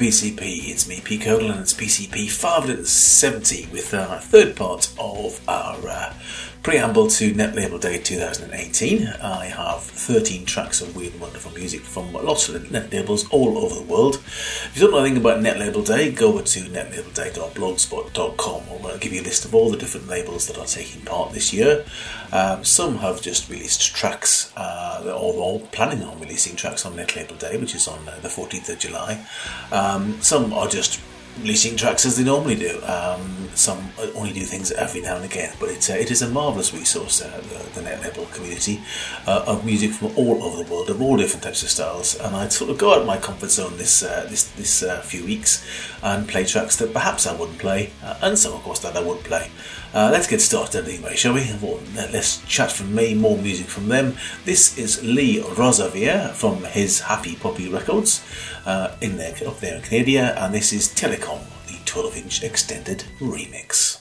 PCP. It's me, Pete Cogle, and it's PCP 570 with our third part of our uh, preamble to Net Label Day 2018. I have 13 tracks of weird and wonderful music from lots of net labels all over the world. If you don't know anything about Net Label Day, go over to netlabelday.blogspot.com I'll give you a list of all the different labels that are taking part this year. Um, some have just released tracks, uh, or, are planning on releasing tracks on Net Label Day, which is on uh, the 14th of July. Um, some are just releasing tracks as they normally do. Um, some only do things every now and again, but it's, uh, it is a marvellous resource, uh, the, the net label community uh, of music from all over the world, of all different types of styles. And I'd sort of go out of my comfort zone this uh, this this uh, few weeks and play tracks that perhaps I wouldn't play, uh, and some, of course, that I would play. Uh, let's get started anyway, shall we? Well, let's chat from me, more music from them. This is Lee Rosevere from his Happy Puppy Records uh, in there, up there in Canada, and this is Telecom, the 12 inch extended remix.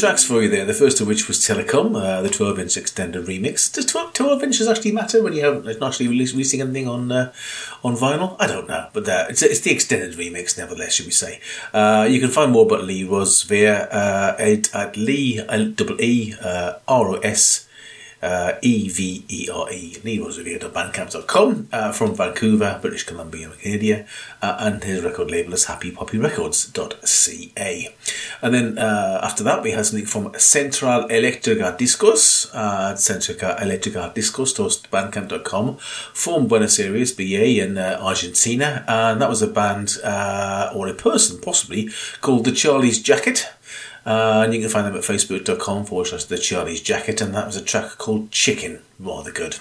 Tracks for you there. The first of which was Telecom, uh, the 12 inch extended remix. Does 12 inches actually matter when you haven't actually releasing anything on uh, on vinyl? I don't know, but uh, it's, it's the extended remix, nevertheless, should we say. Uh, you can find more about Lee Rosevere uh, at Lee, double E, uh, R O S uh, E-V-E-R-E, leerosevere.bandcamp.com uh, from Vancouver, British Columbia, Canada, uh, and his record label is happypuppyrecords.ca. And then uh, after that, we had something from Central Electrica Discos, uh, Central Electrica Discos.bandcamp.com from Buenos Aires, BA in uh, Argentina, and that was a band uh, or a person possibly called the Charlie's Jacket. Uh, and you can find them at facebook.com forward slash the Charlie's Jacket, and that was a track called Chicken. Rather good.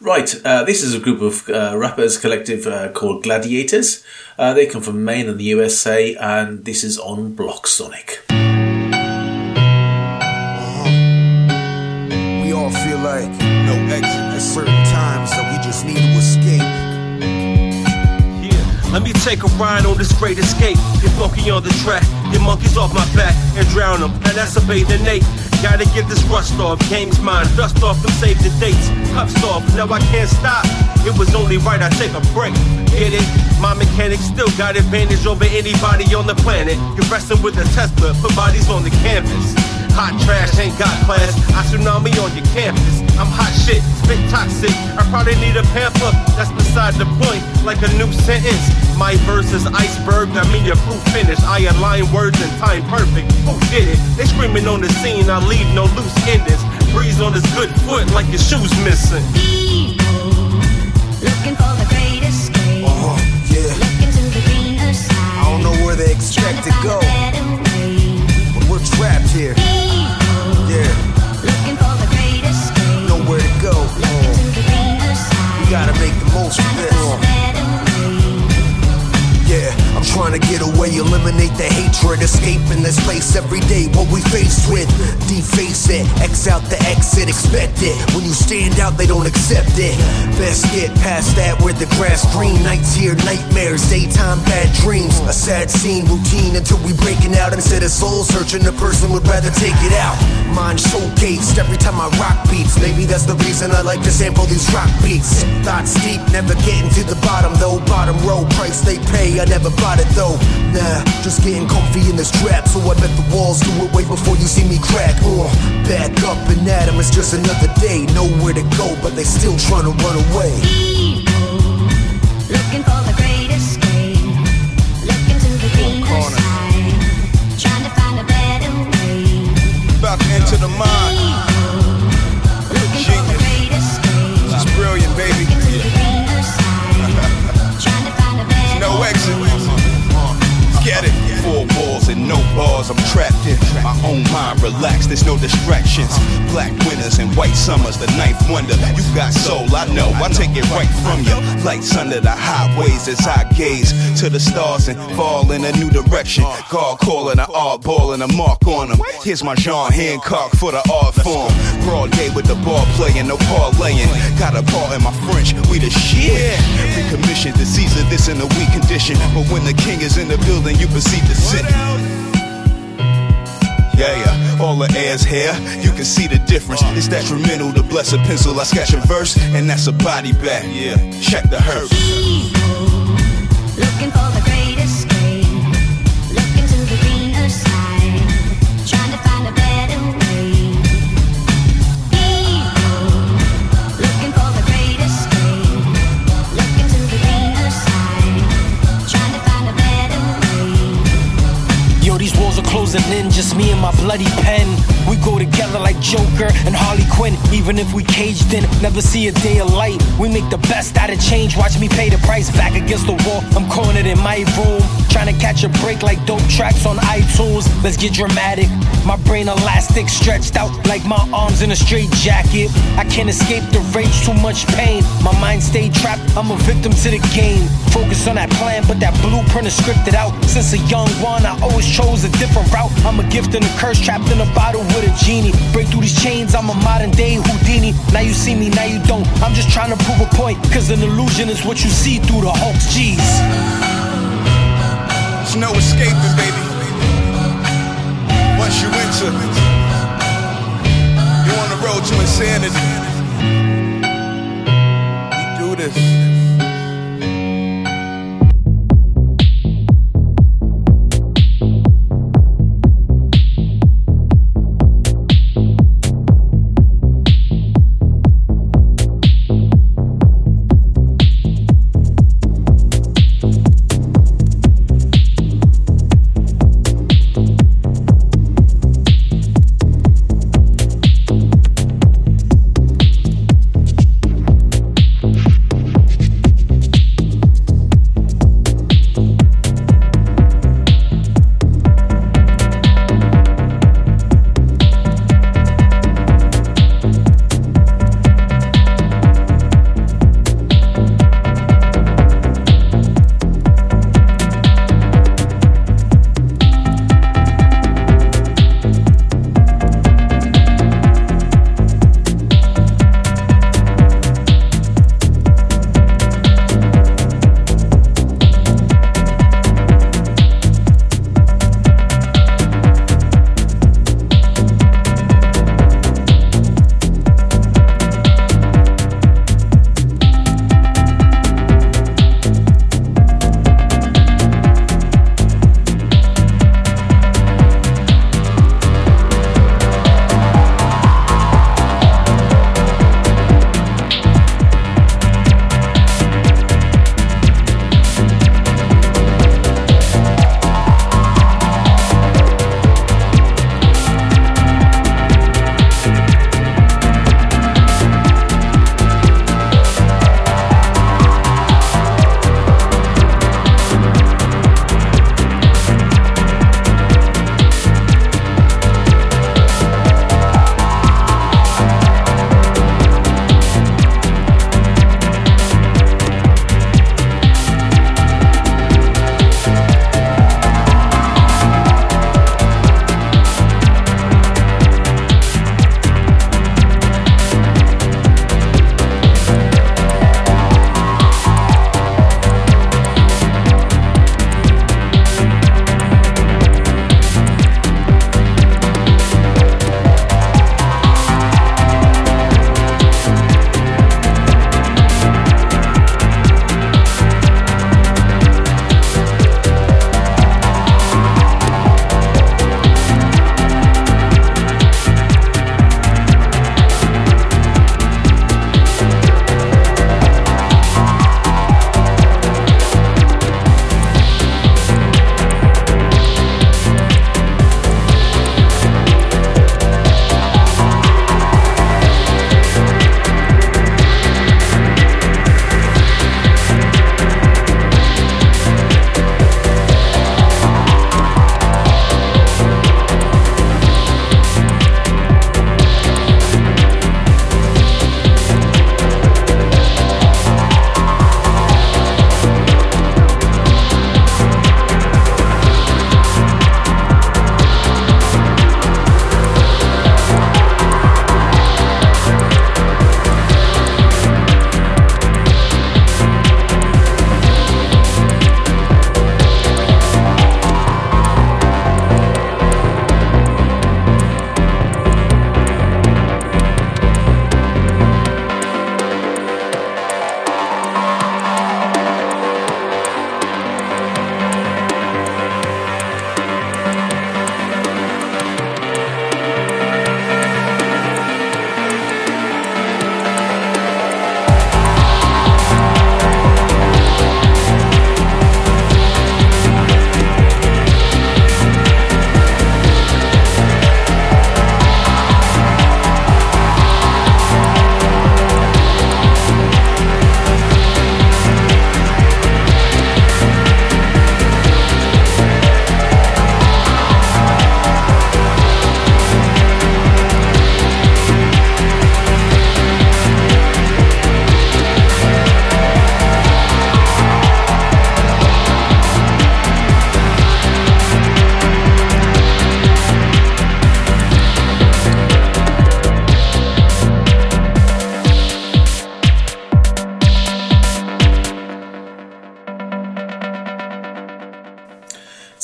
Right, uh, this is a group of uh, rappers collective uh, called Gladiators. Uh, they come from Maine in the USA, and this is on BlocSonic. Uh-huh. We all feel like no exit at certain times, so we just need to escape. Let me take a ride on this great escape. Get funky on the track, get monkeys off my back and drown them. And that's a bathing Nate. Gotta get this rust off, game's mine. Dust off them save the dates. Cuffs off, now I can't stop. It was only right I take a break. Get it? My mechanic still got advantage over anybody on the planet. You're wrestling with a Tesla, put bodies on the canvas. Hot trash ain't got class. I tsunami on your campus. I'm hot shit, spit toxic. I probably need a pamphlet. That's beside the point, like a new sentence. My verse is iceberg, I mean your proof finish. I align words in time perfect. Who did it? They screaming on the scene. I leave no loose endings. Breeze on his good foot like your shoes missing. Evil, looking for the great escape. Uh-huh, yeah. Looking to the greener side. I don't know where they expect to go, but we're trapped here. Go. We gotta make the most of this. Yeah, I'm trying to get away, eliminate the hatred, escape in this place every day. What we faced with, deface it, X out the exit, expect it. When you stand out, they don't accept it. Best get past that where the grass green. Nights here, nightmares, daytime bad dreams. A sad scene, routine until we breaking out. Instead of soul searching, the person would rather take it out. Mind showcased every time I rock beats. Maybe that's the reason I like to sample these rock beats. Thoughts deep, never getting to the bottom though. Bottom row, price they pay, I never bought it though. Nah, just getting comfy in this trap. So I bet the walls do it way before you see me crack. Uh, back up and at 'em, it's just another day. Nowhere to go, but they still trying to run away. Own mind. Relax, there's no distractions. Black winters and white summers, the ninth wonder. You got soul, I know, I take it right from you. Lights under the highways as I gaze to the stars and fall in a new direction. God calling an art ball and a mark on them. Here's my John Hancock for the art form. Broad day with the ball playing, no parlaying. Got a part in my French, we the shit. Recommissioned the Caesar, this in a weak condition. But when the king is in the building, you proceed to sit. Yeah, yeah, all the air's here. You can see the difference. It's detrimental to bless a pencil. I sketch a verse, and that's a body bag. Yeah, check the. Evil, looking for the closing in, just me and my bloody pen. We go together like Joker and Harley Quinn. Even if we caged in, never see a day of light. We make the best out of change. Watch me pay the price back against the wall. I'm cornered in my room. Trying to catch a break like dope tracks on iTunes. Let's get dramatic. My brain elastic, stretched out like my arms in a straight jacket. I can't escape the rage, too much pain. My mind stayed trapped, I'm a victim to the game. Focus on that plan, but that blueprint is scripted out. Since a young one, I always chose a different route. I'm a gift and a curse trapped in a bottle with a genie. Break through these chains, I'm a modern day Houdini. Now you see me, now you don't. I'm just trying to prove a point, cause an illusion is what you see through the hoax. Jeez. No escaping, baby. Once you enter to. You on the road to insanity. We do this.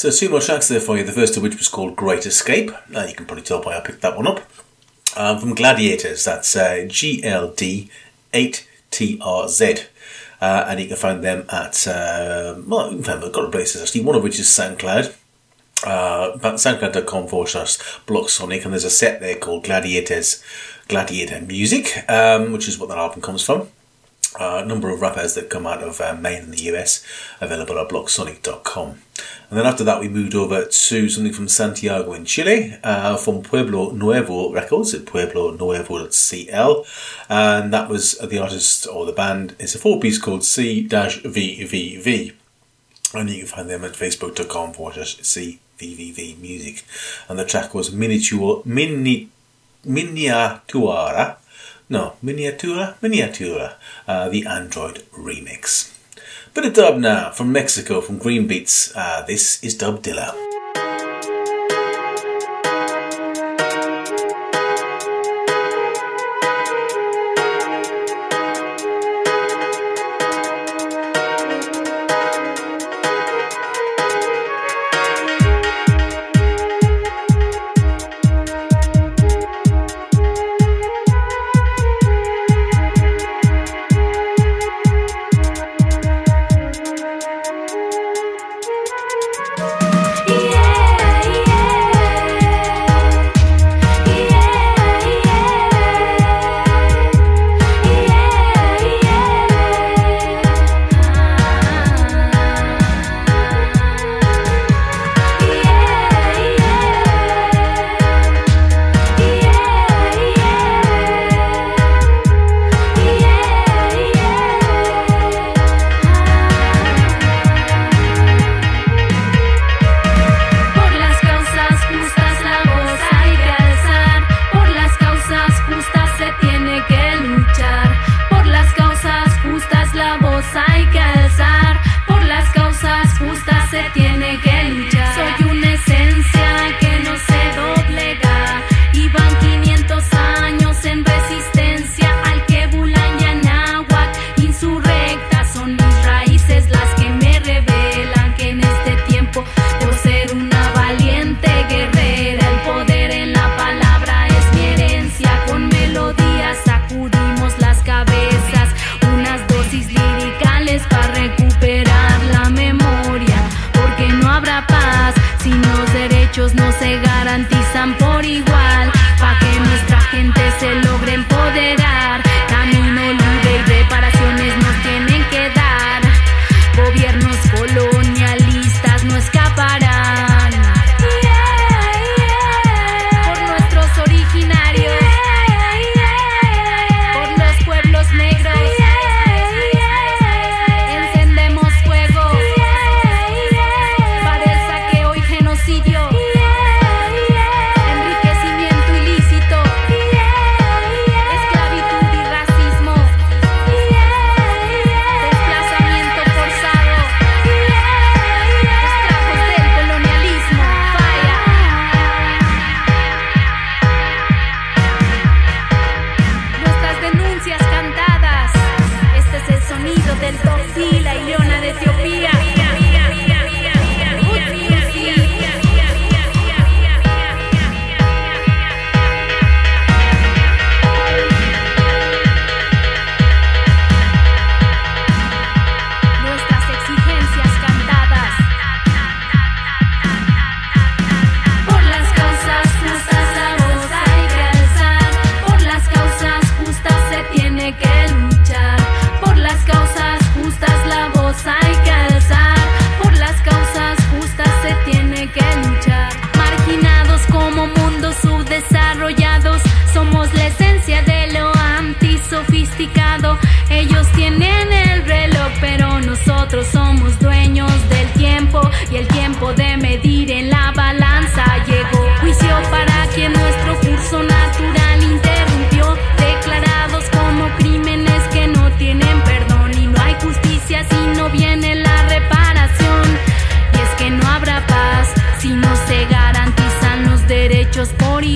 So two more tracks there for you. The first of which was called Great Escape. Uh, you can probably tell why I picked that one up. Um, from Gladiators, that's uh, GLD8TRZ. Uh, and you can find them at, uh, well, you can find them at a couple of places actually, one of which is SoundCloud. Uh, soundcloud.com forward slash blocsonic, and there's a set there called Gladiators, Gladiator Music, um, which is what that album comes from. Uh, a number of rappers that come out of uh, Maine in the US, available at blocsonic.com. And then after that, we moved over to something from Santiago in Chile, uh, from Pueblo Nuevo Records at Pueblo Nuevo.cl. And that was the artist or the band. It's a four piece called C-VVV. And you can find them at facebook.com forward slash CVVV music. And the track was Miniature, Mini, Miniatura. No, Miniatura, Miniatura, uh, the Android remix. Bit of dub now from Mexico, from Green Beats. Uh, this is Dub Dillah.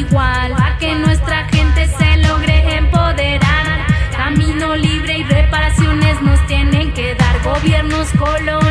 igual, a que nuestra gente se logre empoderar. Camino libre y reparaciones nos tienen que dar gobiernos coloniales.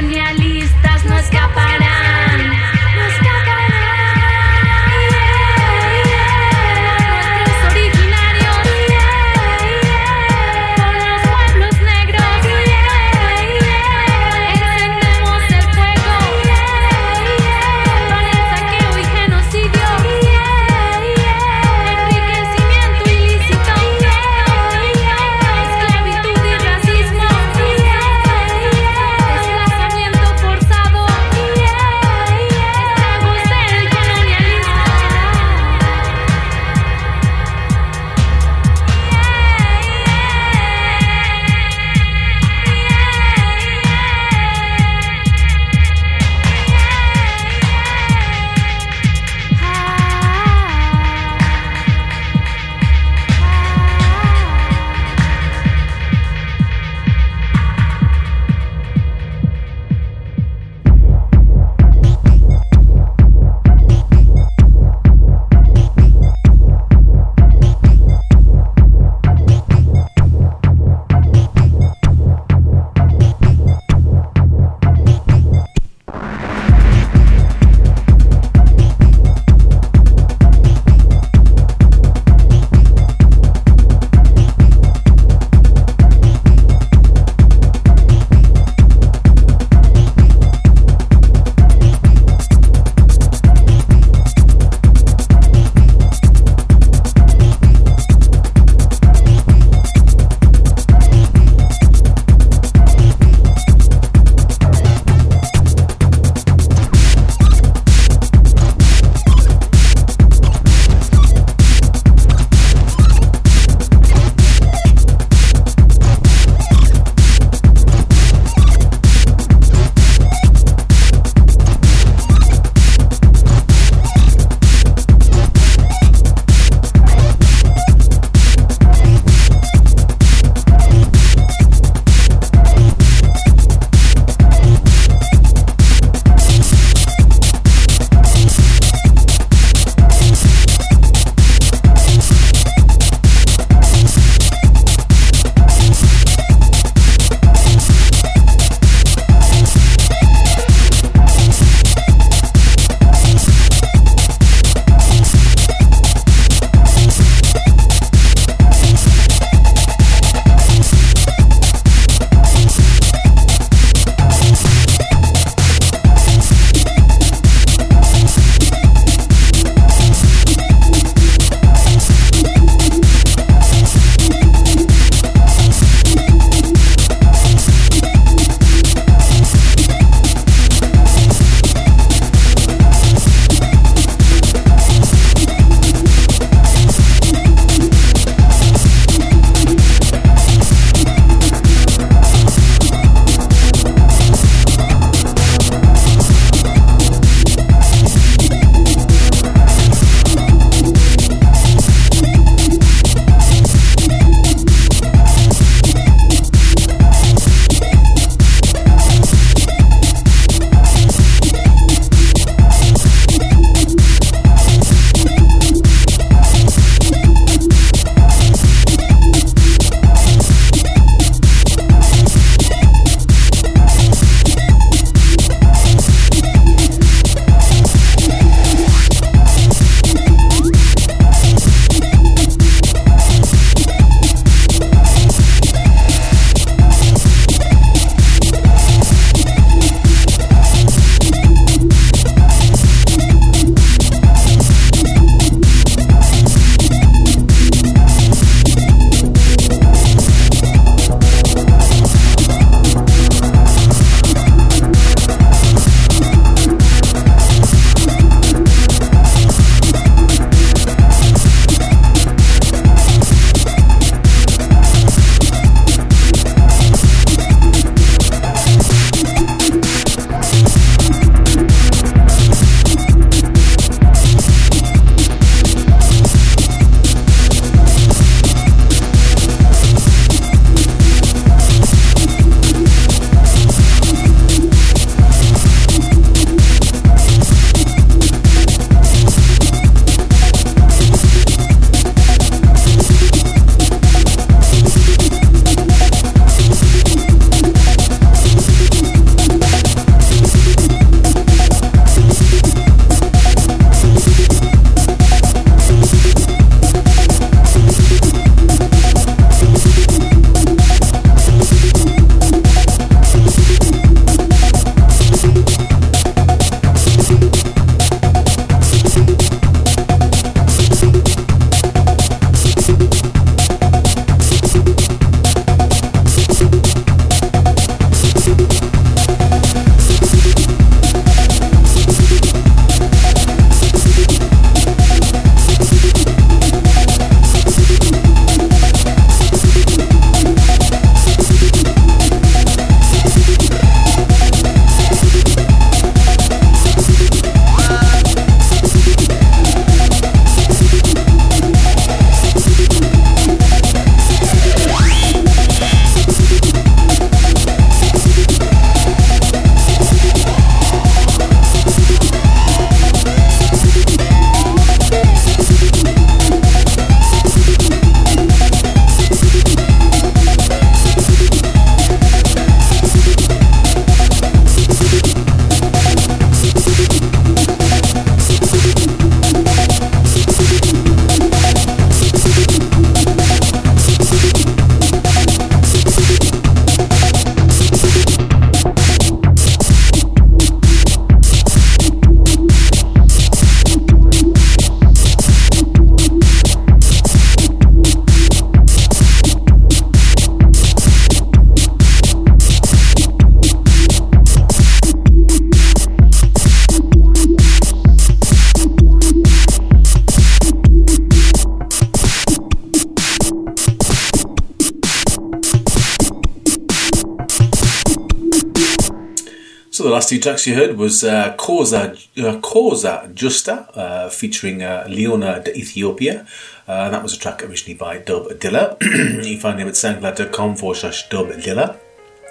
Last two tracks you heard was uh, Causa, uh, Causa Justa, uh, featuring uh, Leona de Ethiopia. Uh, that was a track originally by Dub Dillah. you find him at soundcloud.com forward slash Dub Dillah.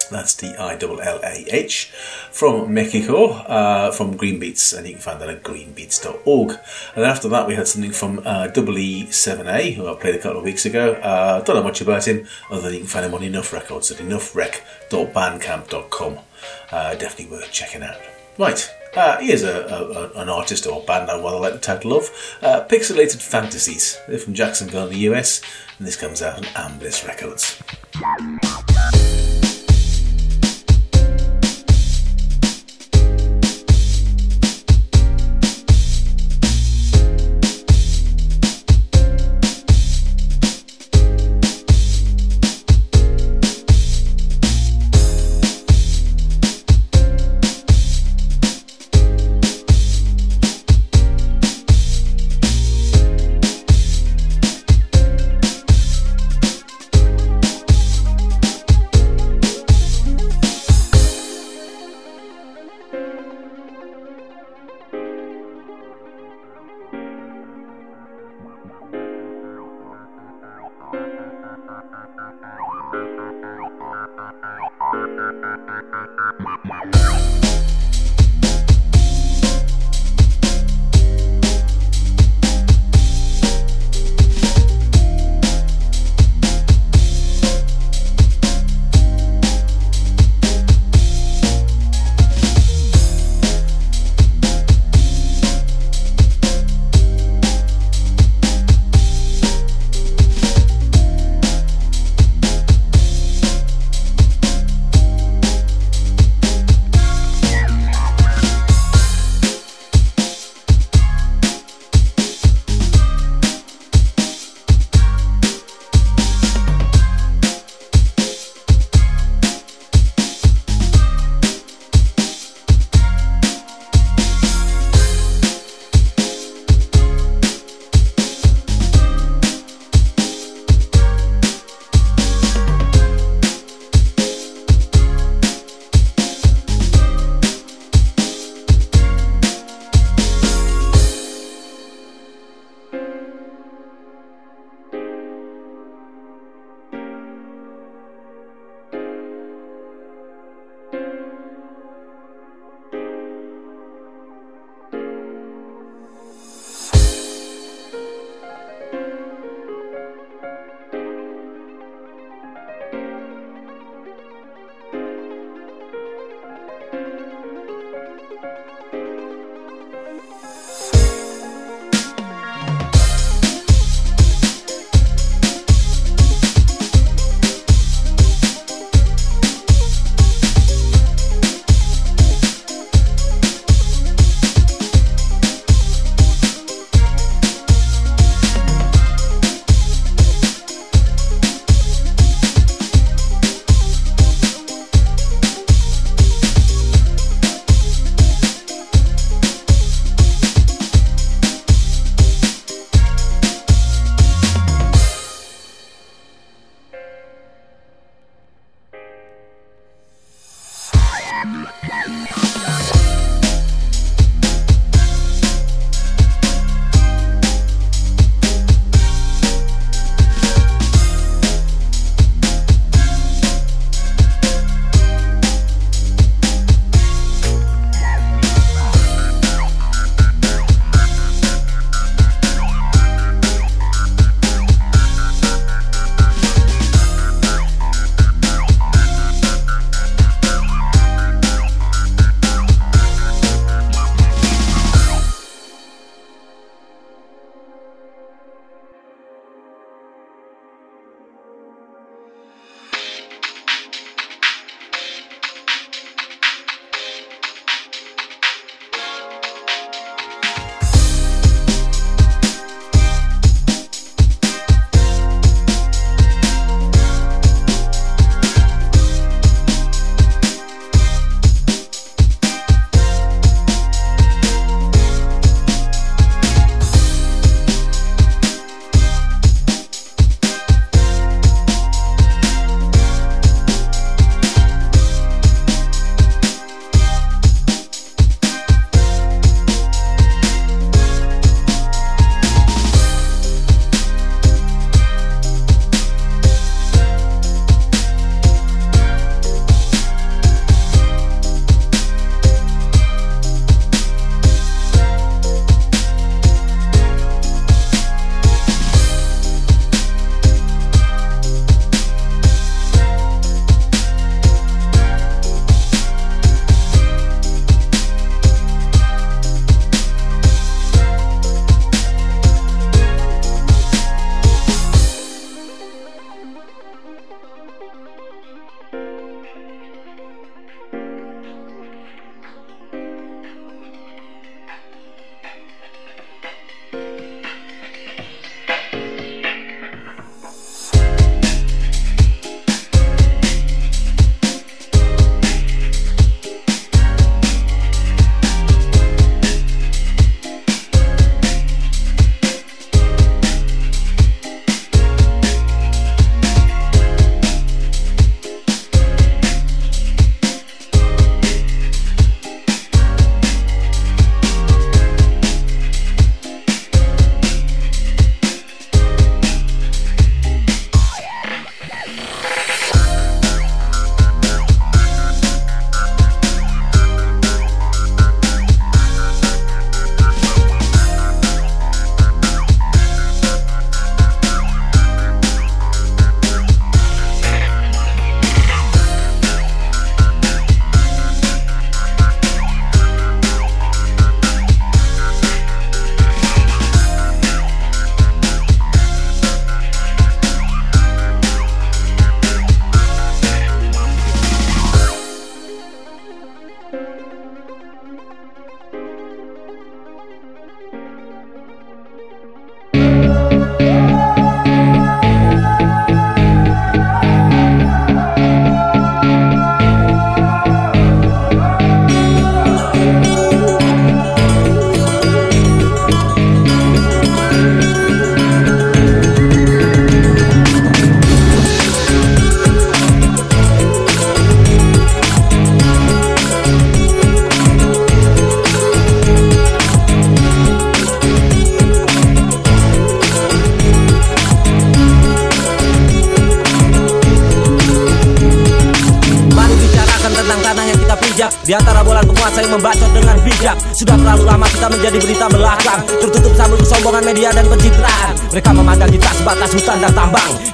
That's D I L L A H from Mexico, uh, from Green Beats, and you can find that at greenbeats.org. And after that, we had something from uh, Double E7A, who I played a couple of weeks ago. Uh, don't know much about him, other than you can find him on Enough Records at enoughrec.bandcamp.com. Uh, definitely worth checking out. Right, uh, here's a, a, a- an artist or band I rather like the title of uh, Pixelated Fantasies. They're from Jacksonville in the US, and this comes out on Amblis Records.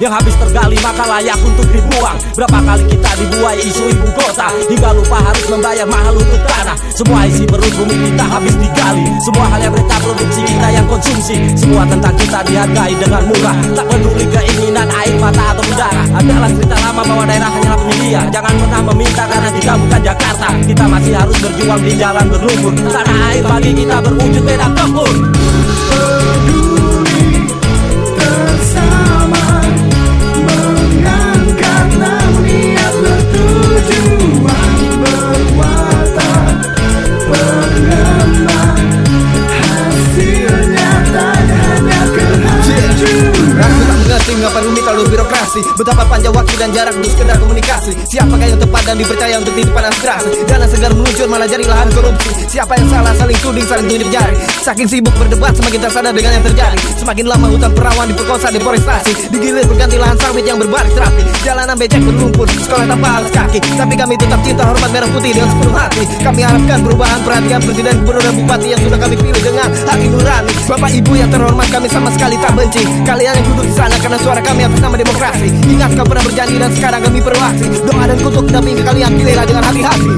Yang habis tergali maka layak untuk dibuang. Berapa kali kita dibuai isu ibu kota? Hingga lupa harus membayar mahal untuk tanah. Semua isi perut bumi kita habis digali. Semua hal yang mereka produksi kita yang konsumsi. Semua tentang kita dihargai dengan murah. Tak peduli keinginan air mata atau udara. Adalah cerita lama bahwa daerah hanyalah penyedia Jangan pernah meminta karena kita bukan Jakarta. Kita masih harus berjuang di jalan berlumpur. Tanah air bagi kita berwujud beda tempur Mengerti mengapa rumit lalu birokrasi? Betapa panjang waktu dan jarak untuk sekedar komunikasi. Siapakah yang tepat dan dipercaya untuk titipan aspirasi Dana segar meluncur malah jadi lahan korupsi. Siapa yang salah saling tuding saling tunjuk jari? Saking sibuk berdebat semakin tersadar dengan yang terjadi. Semakin lama hutan perawan diperkosa deforestasi. Digilir berganti lahan sawit yang berbaris rapi. Jalanan becek berlumpur, sekolah tanpa alas kaki. Tapi kami tetap cinta hormat merah putih dengan sepenuh hati. Kami harapkan perubahan perhatian presiden, gubernur dan bupati yang sudah kami pilih dengan hati nurani. Bapak ibu yang terhormat kami sama sekali tak benci. Kalian yang duduk di sana karena suara kami atas nama demokrasi Ingat kau pernah berjanji dan sekarang kami perlu aksi Doa dan kutuk dampingi kalian pilihlah dengan hati-hati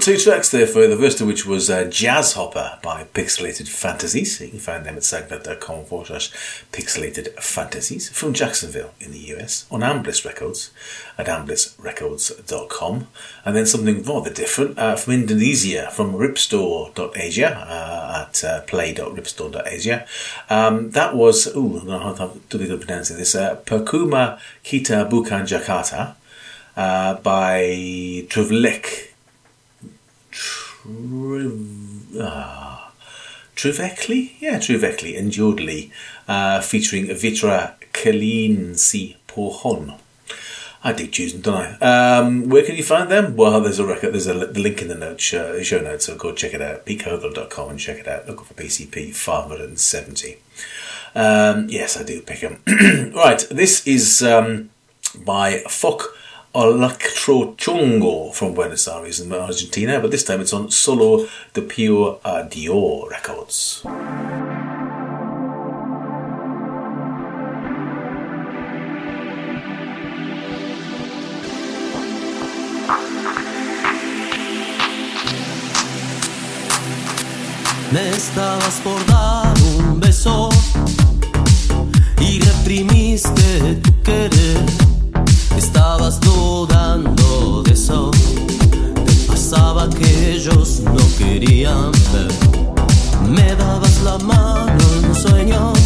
two tracks there for the first of which was uh, Jazzhopper by Pixelated Fantasies. You can find them at soundcloud.com forward slash pixelated fantasies from Jacksonville in the US on Amblis Records at amblisrecords.com. And then something rather different uh, from Indonesia from ripstore.asia uh, at uh, play.ripstore.asia. Um, that was, ooh, I'm going to have to do the pronouncing this, uh, Percuma Kita Bukan Jakarta uh, by Truvlek Ah, Yeah, Trivekli and Jodli, uh, featuring Vitra Kalinsi Pohon. I do choose them, don't I? Um, where can you find them? Well, there's a record, there's a link in the notes, uh, show notes, so go check it out. petecogle.com and check it out. Look for PCP 570. Um, yes, I do pick them. right, this is um, by Fok Electro Chongo from Buenos Aires in Argentina, but this time it's on Solo the Pure Dior Records. Me estabas por dar un beso y reprimiste tu querer. Estabas dudando de eso. Te pasaba que ellos no querían ver. Me dabas la mano en sueños.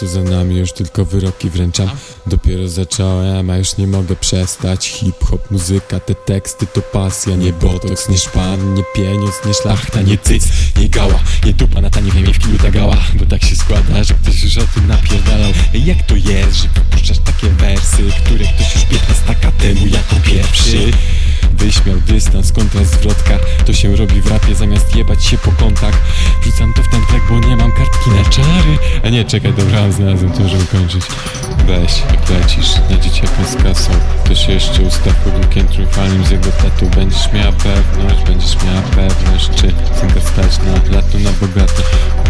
Są za nami, już tylko wyroki wręczam. Dopiero zacząłem, a już nie mogę przestać. Hip-hop, muzyka, te teksty to pasja Nie botoks, nie szpan, nie pieniądz, nie szlachta Nie cyc, nie gała, nie dupa na tanie wiem w kiju ta gała. Bo tak się składa, że ktoś już o tym napierdalał. Jak to jest, że wypuszczasz takie wersy Które ktoś już 15 lata temu jako pierwszy Byś miał dystans, kontrast, zwrotka. To się robi w rapie zamiast jebać się po kątach. Wrzucam to w ten track, bo nie mam kartki na czary. A nie, czekaj, dobra, znalazłem to, żeby kończyć. Weź, jak lecisz na dzieciaka z kasą. To się jeszcze ustaw pod łukiem triumfalnym z jego tatu. Będziesz miała pewność, będziesz miała pewność Czy synka stać na lato na bogato.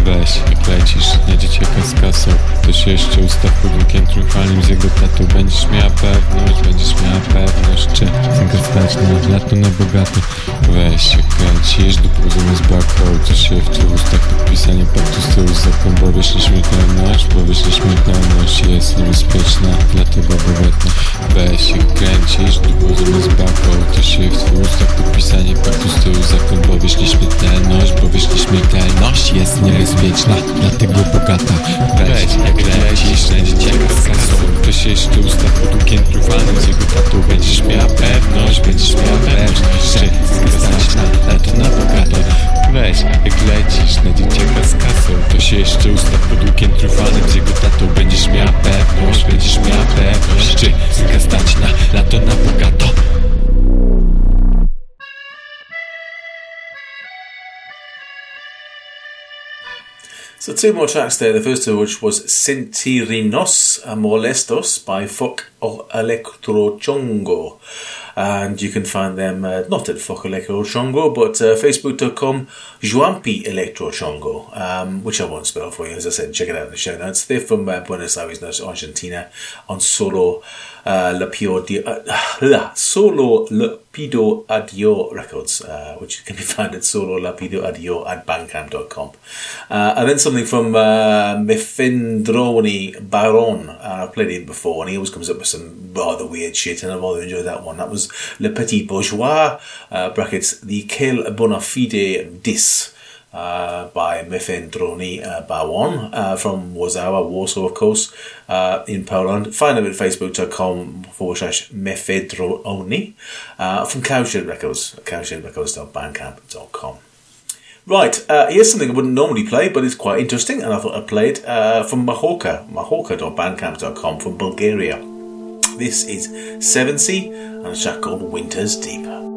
Weź, jak lecisz na dzieciaka z kasą. To się jeszcze ustaw pod łukiem triumfalnym z jego tatu. Będziesz miała pewność, będziesz miała pewność Czy synka stać na lato na bogato Weź, jak kręcisz dupą zamiast baką To się w tych ustach podpisanie paktu z tyłu zakon Bo wiesz nieśmiertelność, bo wiesz nieśmiertelność Jest niebezpieczna, dlatego bogatna Weź, jak kręcisz dupą zamiast baką To się w tych ustach podpisanie paktu z tyłu zakon Bo wiesz nieśmiertelność, bo wiesz nieśmiertelność Jest niebezpieczna, dlatego bogata. Weź, jak lecisz na dzieciaka z kasą To się jeszcze ustaw pod łukiem truwanym Z jego tatą będziesz miała pewność Będziesz miała że stać na lato na bogato Weź, jak lecisz na dzieciaka z To się jeszcze ustaw pod łukiem truwanym Z jego tatą będziesz miała pewność Będziesz miała pewność, czy synka stać na lato na bogato So two more tracks there. The first of which was Sentirinos Molestos by Fuck of Electro Chongo. And you can find them uh, not at Fok Electro Chongo, but uh, facebook.com Juampi Electro Chongo, um, which I won't spell for you. As I said, check it out in the show notes. They're from uh, Buenos Aires, Argentina, on solo uh, Lapido, uh, Solo Lapido Adio Records, uh, which can be found at Solo Lapido Adio at bandcamp.com. Uh, and then something from uh, Mefendroni Baron. Uh, I've played him before, and he always comes up with some rather weird shit, and I've rather enjoyed that one. That was Le Petit Bourgeois, uh, brackets, the Quel Bonafide Dis uh, by Mefendroni uh, Bawon uh, from Warszawa, Warsaw, of course, uh, in Poland. Find them at facebook.com forward slash Mefedroni uh, from Cowshed Records, cowshedrecords.bandcamp.com. Right, uh, here's something I wouldn't normally play, but it's quite interesting, and I thought I'd play it from Mahorka, mahorka.bandcamp.com from Bulgaria. This is Sevensy and a track called Winter's Deep.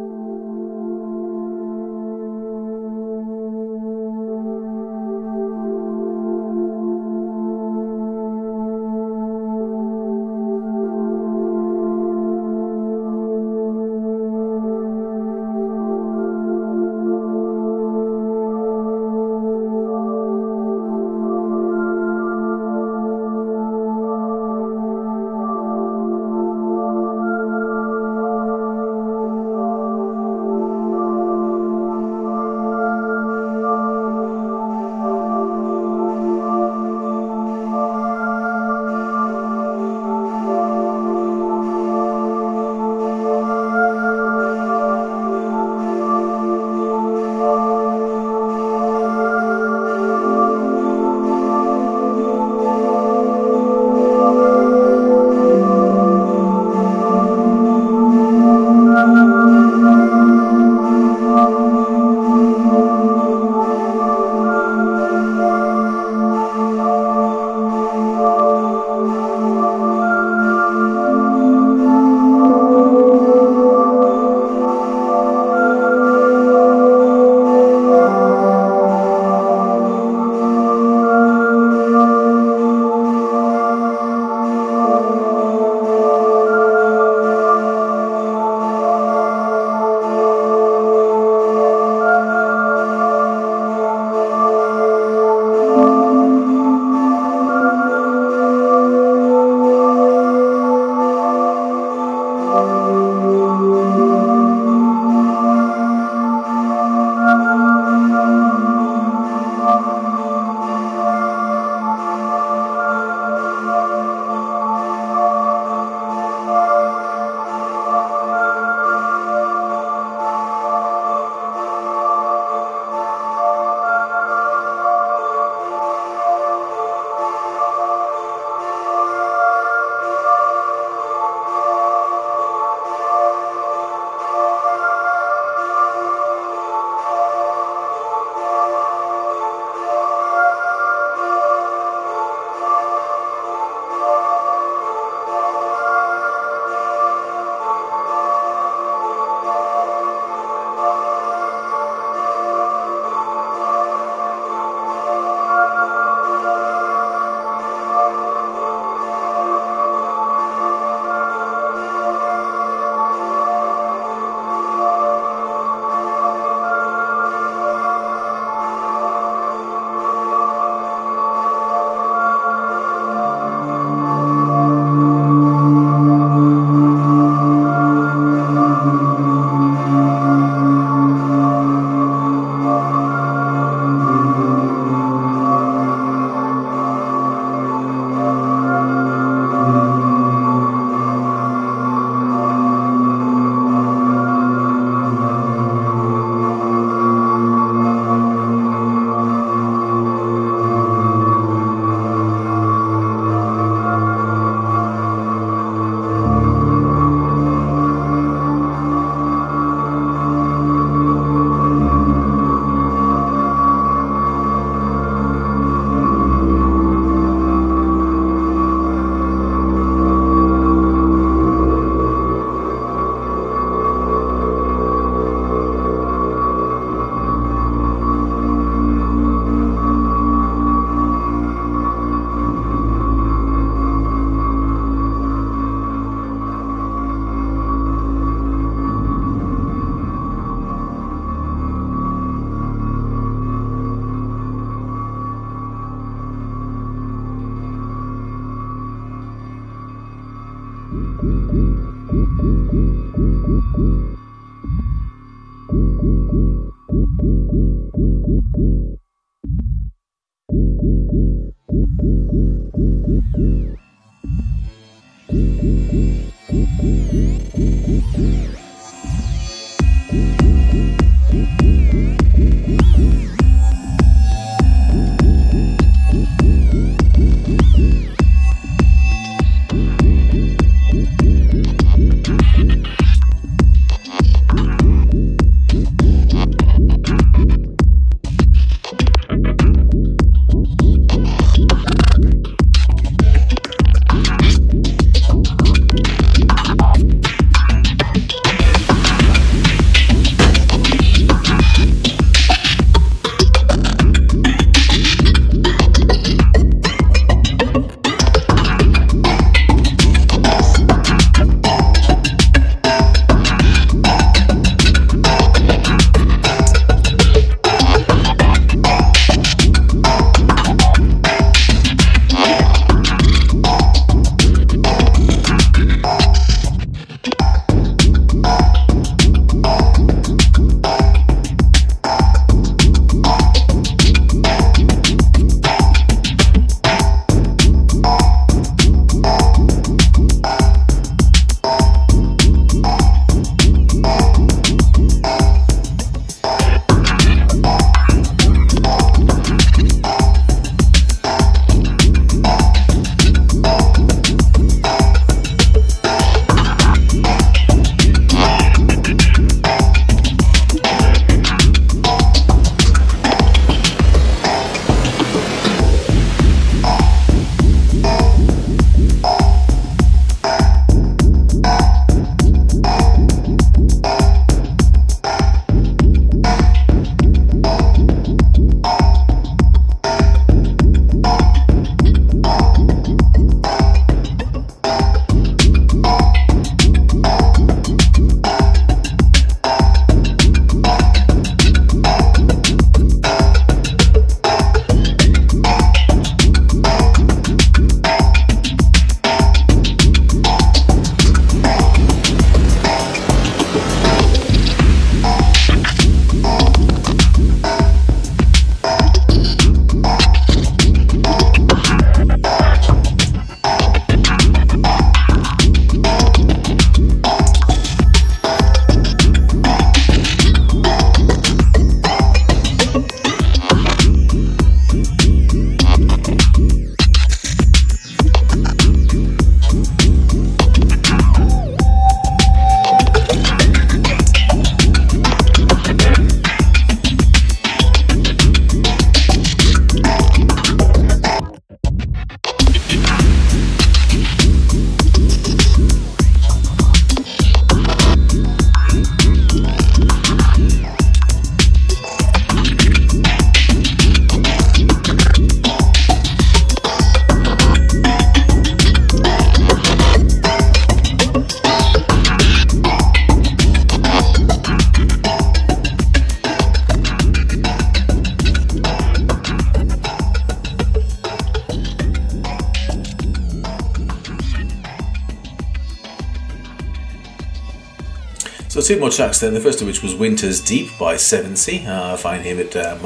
Two more tracks then. The first of which was Winter's Deep by Sevensy. Uh, find him at uh,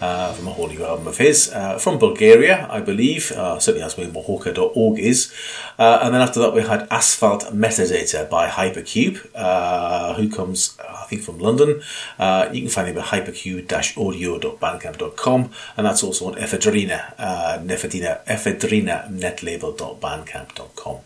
uh, from a whole new album of his. Uh, from Bulgaria, I believe. Uh, certainly that's where mahorka.org is. Uh, and then after that we had Asphalt Metadata by Hypercube, uh, who comes, uh, I think, from London. You can find him at hypercube-audio.bandcamp.com and that's also on Ephedrina, uh, Nephedrina, ephedrina.netlabel.bandcamp.com.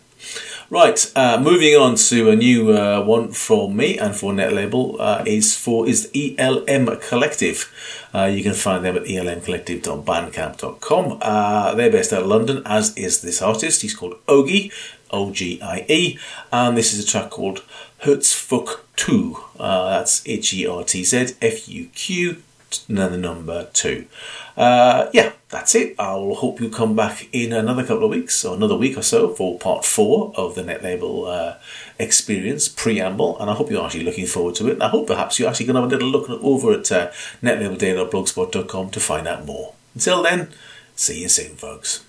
Right, uh, moving on to a new uh, one from me and for Netlabel uh, is for is ELM Collective. Uh, you can find them at elmcollective.bandcamp.com. Uh, they're based out of London, as is this artist. He's called Ogie, O G I E, and this is a track called Hertzfuq 2. Uh, that's H E R T Z F U Q, and then the number 2. Uh, yeah, that's it. I'll hope you come back in another couple of weeks or another week or so for part four of the NetLabel uh, experience preamble. And I hope you're actually looking forward to it. And I hope perhaps you're actually going to have a little look over at uh, netlabelday.blogspot.com to find out more. Until then, see you soon, folks.